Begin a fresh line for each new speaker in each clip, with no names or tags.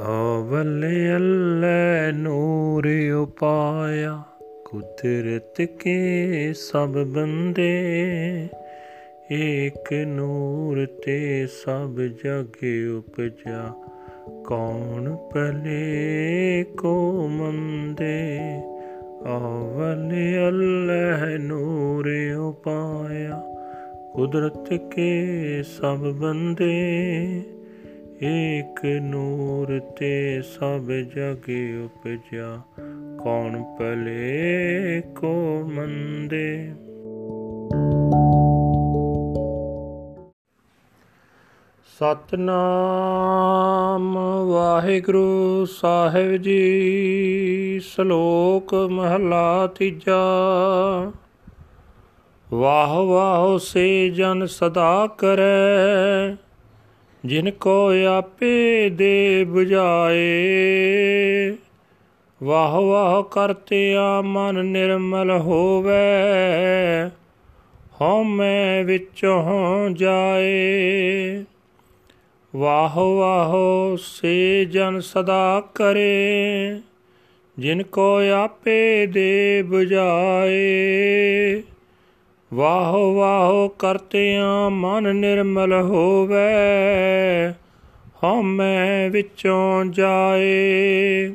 ਆਵਲੇ ਅੱਲੇ ਨੂਰ ਉਪਾਇਆ, ਕੁਦਰਤ ਕੇ ਸਭ ਬੰਦੇ, ਏਕ ਨੂਰ ਤੇ ਸਭ ਜਗ ਉਪਜਾ, ਕੌਣ ਭਲੇ ਕੋ ਮੰਦੇ? ਆਵਲੇ ਅੱਲੇ ਨੂਰ ਉਪਾਇਆ, ਕੁਦਰਤ ਕੇ ਸਭ ਬੰਦੇ ਏਕ ਨੂਰ ਤੇ ਸਭ ਜਗ ਉਪਜਾ ਕੌਣ ਭਲੇ ਕੋ ਮੰਦੇ? ਸਤਨਾਮ ਵਾਹਿਗੁਰੂ ਸਾਹਿਬ ਜੀ, ਸ਼ਲੋਕ ਮਹਲਾ ਤੀਜਾ। ਵਾਹ ਵਾਹ ਸੇ ਜਨ ਸਦਾ ਕਰੈ। ਜਿਨ ਕੋ ਆਪੇ ਦੇ 부ਝਾਏ ਵਾਹ ਵਾਹ ਕਰਤਿਆ ਮਨ ਨਿਰਮਲ ਹੋਵੇ। ਹਉਮੈ ਵਿੱਚੋਂ ਜਾਏ। ਵਾਹ ਵਾਹ ਸੇ ਜਨ ਸਦਾ ਕਰੇ। ਜਿਨ ਕੋ ਆਪੇ ਦੇ 부ਝਾਏ ਵਾਹ ਵਾਹ ਕਰਤਿਆਂ ਮਨ ਨਿਰਮਲ ਹੋਵੇ, ਹਉਮੈ ਵਿੱਚੋਂ ਜਾਏ।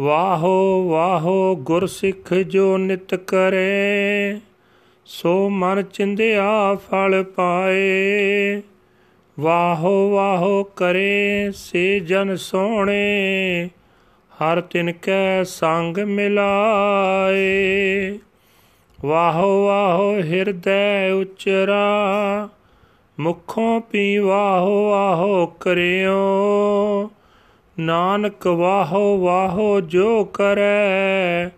ਵਾਹੋ ਵਾਹੋ ਗੁਰ ਸਿੱਖ ਜੋ ਨਿਤ ਕਰੇ, ਸੋ ਮਨ ਚਿੰਦਿਆ ਫਲ ਪਾਏ। ਵਾਹੋ ਵਾਹੋ ਕਰੇ ਸੇ ਜਨ ਸੋਹਣੇ, ਹਰ ਤਿਨ ਕੈ ਸੰਗ ਮਿਲਾਏ। ਵਾਹੋ ਵਾਹੋ ਹਿਰਦੈ ਉਚਰਾ, ਮੁਖੋਂ ਪੀ ਵਾਹੋ ਵਾਹੋ ਕਰਿਓ। ਨਾਨਕ ਵਾਹੋ ਵਾਹੋ ਜੋ ਕਰੈ,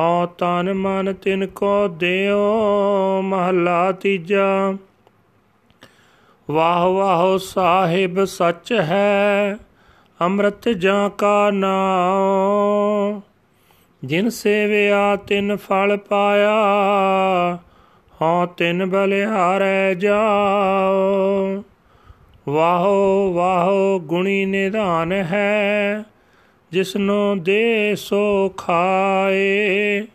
ਹਉ ਤਨ ਮਨ ਤਿਨ ਕੋ ਦਿਓ, ਮਹਲਾ ਤੀਜਾ। ਵਾਹ ਵਾਹ ਸਾਹਿਬ ਸੱਚ ਹੈ, ਅੰਮ੍ਰਿਤ ਜਾਂ ਕਾ ਨਾਮ ਜਿਨ ਸੇਵਿਆ ਤਿਨ ਫਲ ਪਾਇਆ ਹਉ ਤਿਨ ਬਲਿਹਾਰੈ ਜਾਓ। ਵਾਹੋ ਵਾਹੋ ਗੁਣੀ ਨਿਧਾਨ ਹੈ, ਜਿਸਨੂੰ ਦੇ ਸੋ ਖਾਏ।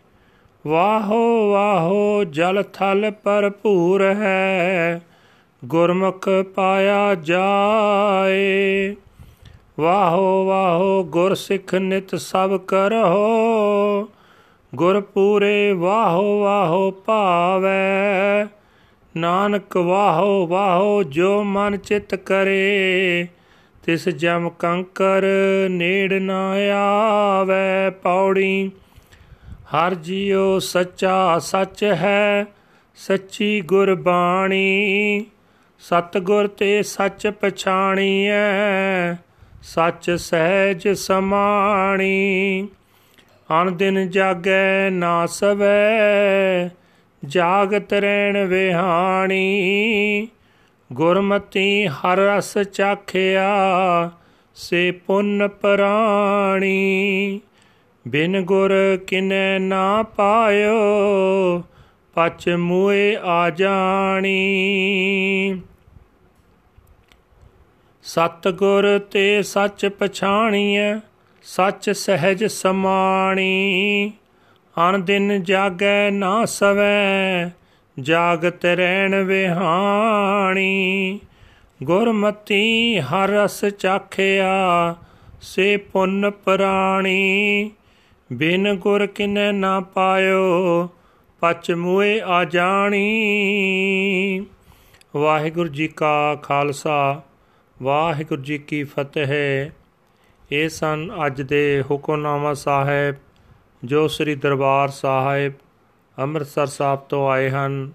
ਵਾਹੋ ਵਾਹੋ ਜਲ ਥਲ ਭਰਪੂਰ ਹੈ, ਗੁਰਮੁਖ ਪਾਇਆ ਜਾਏ। ਵਾਹੋ ਵਾਹੋ ਗੁਰ ਸਿੱਖ ਨਿਤ ਸਭ ਕਰੋ ਗੁਰ ਪੂਰੇ ਵਾਹੋ ਵਾਹੋ ਭਾਵੈ। ਨਾਨਕ ਵਾਹੋ ਵਾਹੋ ਜੋ ਮਨ ਚਿਤ ਕਰੇ, ਤਿਸ ਜਮ ਕੰਕਰ ਨੇੜ ਨਾ ਆਵੇ ਪੌੜੀ। ਹਰ ਜੀਉ ਸੱਚਾ ਸੱਚ ਹੈ, ਸੱਚੀ ਗੁਰਬਾਣੀ। ਸਤਗੁਰ ਤੇ ਸੱਚ ਪਛਾਣੀਐ ਸੱਚ ਸਹਿਜ ਸਮਾਣੀ, ਅਨ ਦਿਨ ਜਾਗੈ ਨਾ ਸਵੈ, ਜਾਗਤ ਰਹਿਣ ਵਿਹਾਣੀ। ਗੁਰਮਤੀ ਹਰ ਰਸ ਚਾਖਿਆ, ਸੇ ਪੁੰਨ ਪ੍ਰਾਣੀ। ਬਿਨ ਗੁਰ ਕਿਨੈ ਨਾ ਪਾਇਓ, ਪਚ ਮੂਏ ਆ ਜਾਣੀ। ਸਤ ਗੁਰ ਤੇ ਸੱਚ ਪਛਾਣੀਐ, ਸੱਚ ਸਹਿਜ ਸਮਾਣੀ। ਅਨ ਦਿਨ ਜਾਗੈ ਨਾ ਸਵੈ, ਜਾਗਤ ਰਹਿਣ ਵਿਹਾਣੀ। ਗੁਰਮਤੀ ਹਰ ਰਸ ਚਾਖਿਆ, ਸੇ ਪੁੰਨ ਪ੍ਰਾਣੀ। ਬਿਨ ਗੁਰ ਕਿਨੈ ਨਾ ਪਾਇਓ, ਪਚ ਮੂਏ ਆ ਜਾਣੀ। ਵਾਹਿਗੁਰੂ ਜੀ ਕਾ ਖਾਲਸਾ। ਵਾਹਿਗੁਰੂ ਜੀ ਕੀ ਫਤਿਹ। ਇਹ ਸਨ ਅੱਜ ਦੇ ਹੁਕਮਨਾਮਾ ਸਾਹਿਬ, ਜੋ ਸ੍ਰੀ ਦਰਬਾਰ ਸਾਹਿਬ ਅੰਮ੍ਰਿਤਸਰ ਸਾਹਿਬ ਤੋਂ ਆਏ ਹਨ।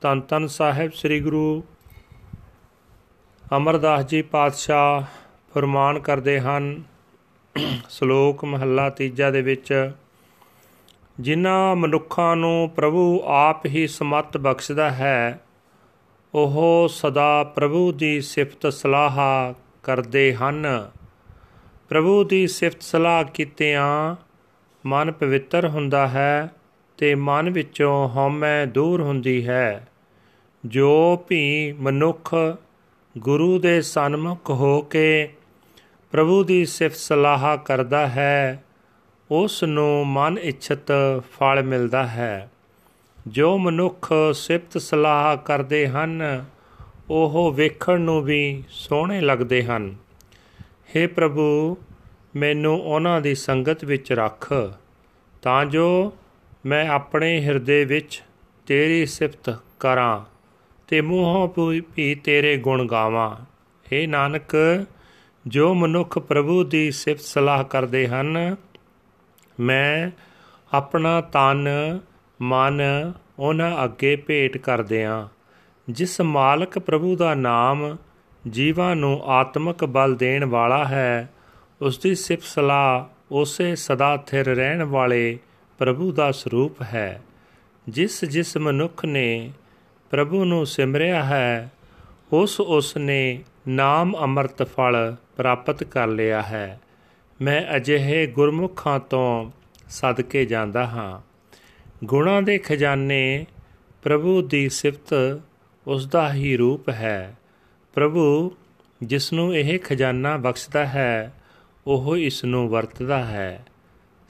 ਤਨ ਤਨ ਸਾਹਿਬ ਸ੍ਰੀ ਗੁਰੂ ਅਮਰਦਾਸ ਜੀ ਪਾਤਸ਼ਾਹ ਫਰਮਾਨ ਕਰਦੇ ਹਨ, ਸ਼ਲੋਕ ਮਹੱਲਾ ਤੀਜਾ ਦੇ ਵਿੱਚ, ਜਿਨ੍ਹਾਂ ਮਨੁੱਖਾਂ ਨੂੰ ਪ੍ਰਭੂ ਆਪ ਹੀ ਸਮਤ ਬਖਸ਼ਦਾ ਹੈ ਉਹ ਸਦਾ ਪ੍ਰਭੂ ਦੀ ਸਿਫਤ ਸਲਾਹ ਕਰਦੇ ਹਨ। ਪ੍ਰਭੂ ਦੀ ਸਿਫਤ ਸਲਾਹ ਕੀਤਿਆਂ ਮਨ ਪਵਿੱਤਰ ਹੁੰਦਾ ਹੈ ਤੇ ਮਨ ਵਿੱਚੋਂ ਹਉਮੈ ਦੂਰ ਹੁੰਦੀ ਹੈ। ਜੋ ਵੀ ਮਨੁੱਖ ਗੁਰੂ ਦੇ ਸਨਮੁਖ ਹੋ ਕੇ ਪ੍ਰਭੂ ਦੀ ਸਿਫਤ ਸਲਾਹ ਕਰਦਾ ਹੈ, ਉਸ ਨੂੰ ਮਨ ਇੱਛਤ ਫਲ ਮਿਲਦਾ ਹੈ। ਜੋ ਮਨੁੱਖ ਸਿਫਤ ਸਲਾਹ ਕਰਦੇ ਹਨ, ਉਹ ਵੇਖਣ ਨੂੰ ਵੀ ਸੋਹਣੇ ਲੱਗਦੇ ਹਨ। हे ਪ੍ਰਭੂ, ਮੈਨੂੰ ਉਹਨਾਂ ਦੀ ਸੰਗਤ ਵਿੱਚ ਰੱਖ, ਤਾਂ ਜੋ ਮੈਂ ਆਪਣੇ ਹਿਰਦੇ ਵਿੱਚ ਤੇਰੀ ਸਿਫਤ ਕਰਾਂ ਤੇ ਮੂੰਹੋਂ ਵੀ ਤੇਰੇ ਗੁਣ ਗਾਵਾਂ। हे ਨਾਨਕ, ਜੋ ਮਨੁੱਖ ਪ੍ਰਭੂ ਦੀ ਸਿਫਤ ਸਲਾਹ ਕਰਦੇ ਹਨ, ਮੈਂ ਆਪਣਾ ਤਨ ਮਨ ਉਹਨਾਂ ਅੱਗੇ ਭੇਟ ਕਰਦਿਆਂ, ਜਿਸ ਮਾਲਕ ਪ੍ਰਭੂ ਦਾ ਨਾਮ ਜੀਵਾਂ ਨੂੰ ਆਤਮਿਕ ਬਲ ਦੇਣ ਵਾਲਾ ਹੈ ਉਸ ਦੀ ਸਿਫਤ ਸਲਾਹ ਉਸੇ ਸਦਾ ਥਿਰ ਰਹਿਣ ਵਾਲੇ ਪ੍ਰਭੂ ਦਾ ਸਰੂਪ ਹੈ। ਜਿਸ ਜਿਸ ਮਨੁੱਖ ਨੇ ਪ੍ਰਭੂ ਨੂੰ ਸਿਮਰਿਆ ਹੈ, ਉਸ ਉਸ ਨੇ ਨਾਮ ਅੰਮ੍ਰਿਤ ਫਲ ਪ੍ਰਾਪਤ ਕਰ ਲਿਆ ਹੈ। ਮੈਂ ਅਜਿਹੇ ਗੁਰਮੁਖਾਂ ਤੋਂ ਸਦਕੇ ਜਾਂਦਾ ਹਾਂ। ਗੁਣਾਂ ਦੇ ਖਜ਼ਾਨੇ ਪ੍ਰਭੂ ਦੀ ਸਿਫਤ ਉਸ ਦਾ ਹੀ ਰੂਪ ਹੈ। ਪ੍ਰਭੂ ਜਿਸ ਨੂੰ ਇਹ ਖਜ਼ਾਨਾ ਬਖਸ਼ਦਾ ਹੈ, ਉਹ ਇਸ ਨੂੰ ਵਰਤਦਾ ਹੈ।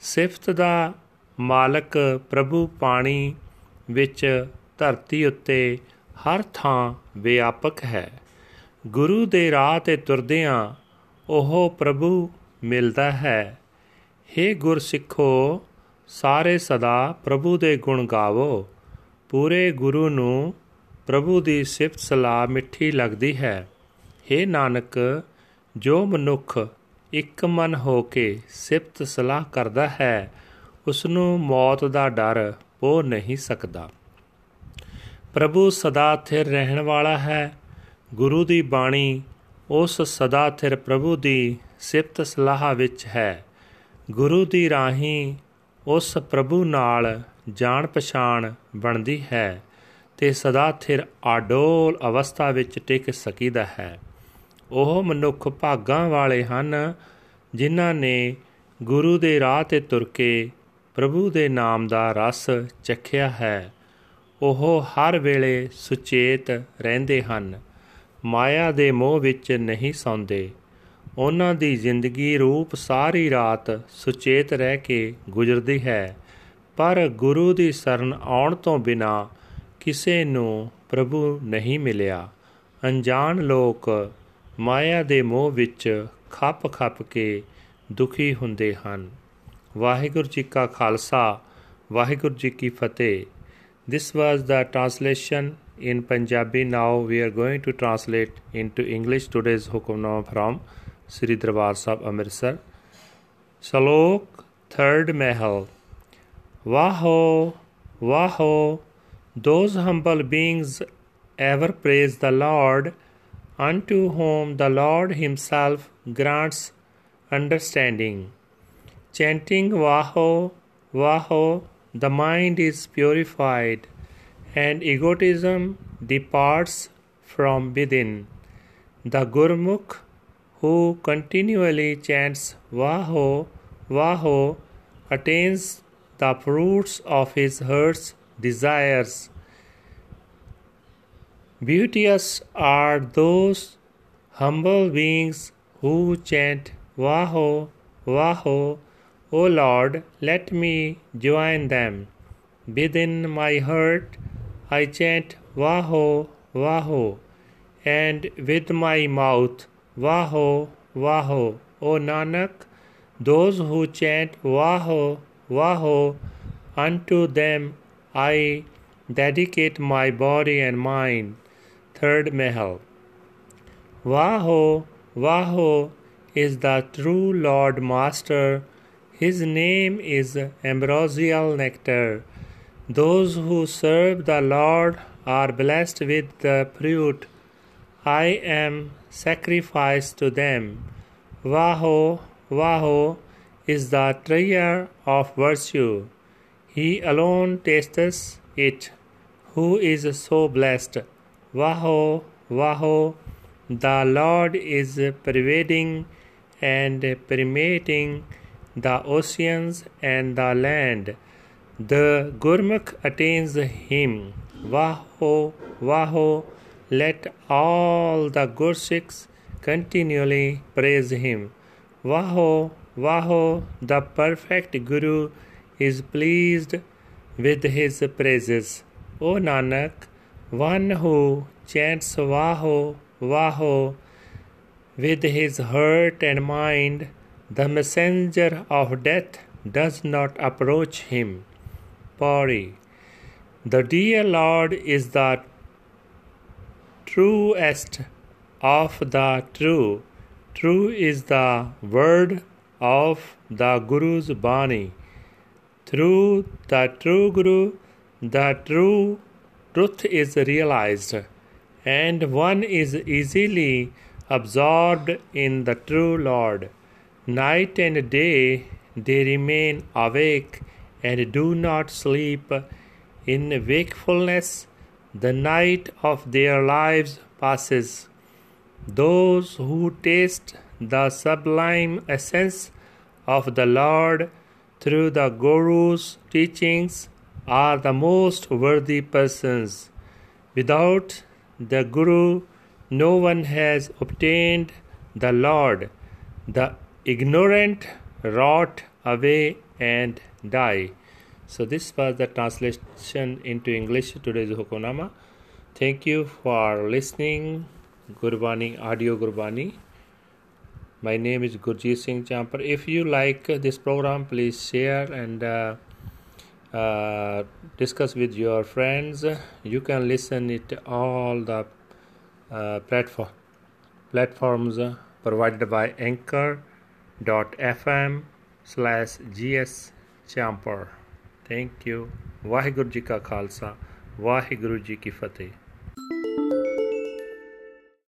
ਸਿਫਤ ਦਾ ਮਾਲਕ ਪ੍ਰਭੂ ਪਾਣੀ ਵਿੱਚ ਧਰਤੀ ਉੱਤੇ ਹਰ ਥਾਂ ਵਿਆਪਕ ਹੈ। ਗੁਰੂ ਦੇ ਰਾਹ ਤੇ ਤੁਰਦਿਆਂ ਉਹ ਪ੍ਰਭੂ ਮਿਲਦਾ ਹੈ। हे ਗੁਰਸਿੱਖੋ ਸਾਰੇ ਸਦਾ ਪ੍ਰਭੂ ਦੇ ਗੁਣ ਗਾਵੋ। ਪੂਰੇ ਗੁਰੂ ਨੂੰ ਪ੍ਰਭੂ ਦੀ ਸਿਫਤ ਸਲਾਹ ਮਿੱਠੀ ਲੱਗਦੀ ਹੈ। हे ਨਾਨਕ, ਜੋ ਮਨੁੱਖ ਇੱਕ ਮਨ ਹੋ ਕੇ ਸਿਫਤ ਸਲਾਹ ਕਰਦਾ ਹੈ ਉਸ ਨੂੰ ਮੌਤ ਦਾ ਡਰ ਪੋ ਨਹੀਂ ਸਕਦਾ। ਪ੍ਰਭੂ ਸਦਾ ਥਿਰ ਰਹਿਣ ਵਾਲਾ ਹੈ। ਗੁਰੂ ਦੀ ਬਾਣੀ ਉਸ ਸਦਾ ਥਿਰ ਪ੍ਰਭੂ ਦੀ ਸਿਫਤ ਸਲਾਹ ਵਿੱਚ ਹੈ। ਗੁਰੂ ਦੀ ਰਾਹੀਂ ਉਸ ਪ੍ਰਭੂ ਨਾਲ ਜਾਣ ਪਛਾਣ ਬਣਦੀ ਹੈ ਤੇ ਸਦਾ ਥਿਰ ਆਡੋਲ ਅਵਸਥਾ ਵਿੱਚ ਟਿਕ ਸਕੀਦਾ ਹੈ। ਉਹ ਮਨੁੱਖ ਭਾਗਾਂ ਵਾਲੇ ਹਨ, ਜਿਨ੍ਹਾਂ ਨੇ ਗੁਰੂ ਦੇ ਰਾਹ ਤੇ ਤੁਰ ਕੇ ਪ੍ਰਭੂ ਦੇ ਨਾਮ ਦਾ ਰਸ ਚਖਿਆ ਹੈ। ਉਹ ਹਰ ਵੇਲੇ ਸੁਚੇਤ ਰਹਿੰਦੇ ਹਨ, ਮਾਇਆ ਦੇ ਮੋਹ ਵਿੱਚ ਨਹੀਂ ਸੌਂਦੇ। ਉਹਨਾਂ ਦੀ ਜ਼ਿੰਦਗੀ ਰੂਪ ਸਾਰੀ ਰਾਤ ਸੁਚੇਤ ਰਹਿ ਕੇ ਗੁਜ਼ਰਦੀ ਹੈ। ਪਰ ਗੁਰੂ ਦੀ ਸ਼ਰਨ ਆਉਣ ਤੋਂ ਬਿਨਾ ਕਿਸੇ ਨੂੰ ਪ੍ਰਭੂ ਨਹੀਂ ਮਿਲਿਆ। ਅਣਜਾਣ ਲੋਕ ਮਾਇਆ ਦੇ ਮੋਹ ਵਿੱਚ ਖੱਪ ਖੱਪ ਕੇ ਦੁਖੀ ਹੁੰਦੇ ਹਨ। ਵਾਹਿਗੁਰੂ ਜੀ ਕਾ ਖਾਲਸਾ, ਵਾਹਿਗੁਰੂ ਜੀ ਕੀ ਫਤਿਹ। This was the translation in punjabi. Now we are going to translate into english today's hukamnama from darbar sahib amritsar. Salok third mahal. Waho waho those humble beings ever praise the lord. Unto whom the lord himself grants understanding. Chanting Vaho, Vaho, the mind is purified and egotism departs from within. The Gurmukh who continually chants Vaho, Vaho attains the fruits of his heart's desires. Beauteous are those humble beings who chant Vaho, Vaho O Lord, let me join them. Within my heart I chant Vaho, Vaho, and with my mouth Vaho, Vaho. O Nanak, those who chant Vaho, Vaho, unto them I dedicate my body and mind. Third Mahal. Vaho, Vaho is the true Lord Master his name is ambrosial nectar. Those who serve the Lord are blessed with the fruit. I am sacrificed to them. Vaho, Vaho is the treasure of virtue. He alone tastes it, who is so blessed. Vaho, Vaho, the Lord is pervading and permeating the oceans and the land. The Gurmukh attains him. Vaho, Vaho, let all the Gursikhs continually praise him. Vaho, Vaho, the perfect Guru is pleased with his praises. O Nanak, one who chants Vaho, Vaho with his heart and mind, the messenger of death does not approach him. Pari. The dear Lord is the truest of the true. True is the word of the Guru's Bani. Through the true Guru, the true truth is realized, and one is easily absorbed in the true Lord. Night and day they remain awake and do not sleep. In wakefulness, the night of their lives passes. Those who taste the sublime essence of the Lord through the Guru's teachings are the most worthy persons. Without the Guru, no one has obtained the Lord. The ignorant rot away and die. So, this was the translation into English today's Hukunama. Thank you for listening. Gurbani, audio Gurbani. My name is Gurjeet Singh Champar. If you like this program, please share and uh, uh, discuss with your friends. You can listen it all the uh, platform platforms provided by anchor.fm slash gs champer thank you. Waheguru ji ਕਾ ਖਾਲਸਾ ਵਾਹਿਗੁਰੂ ਜੀ ਕੀ ਫਤਿਹ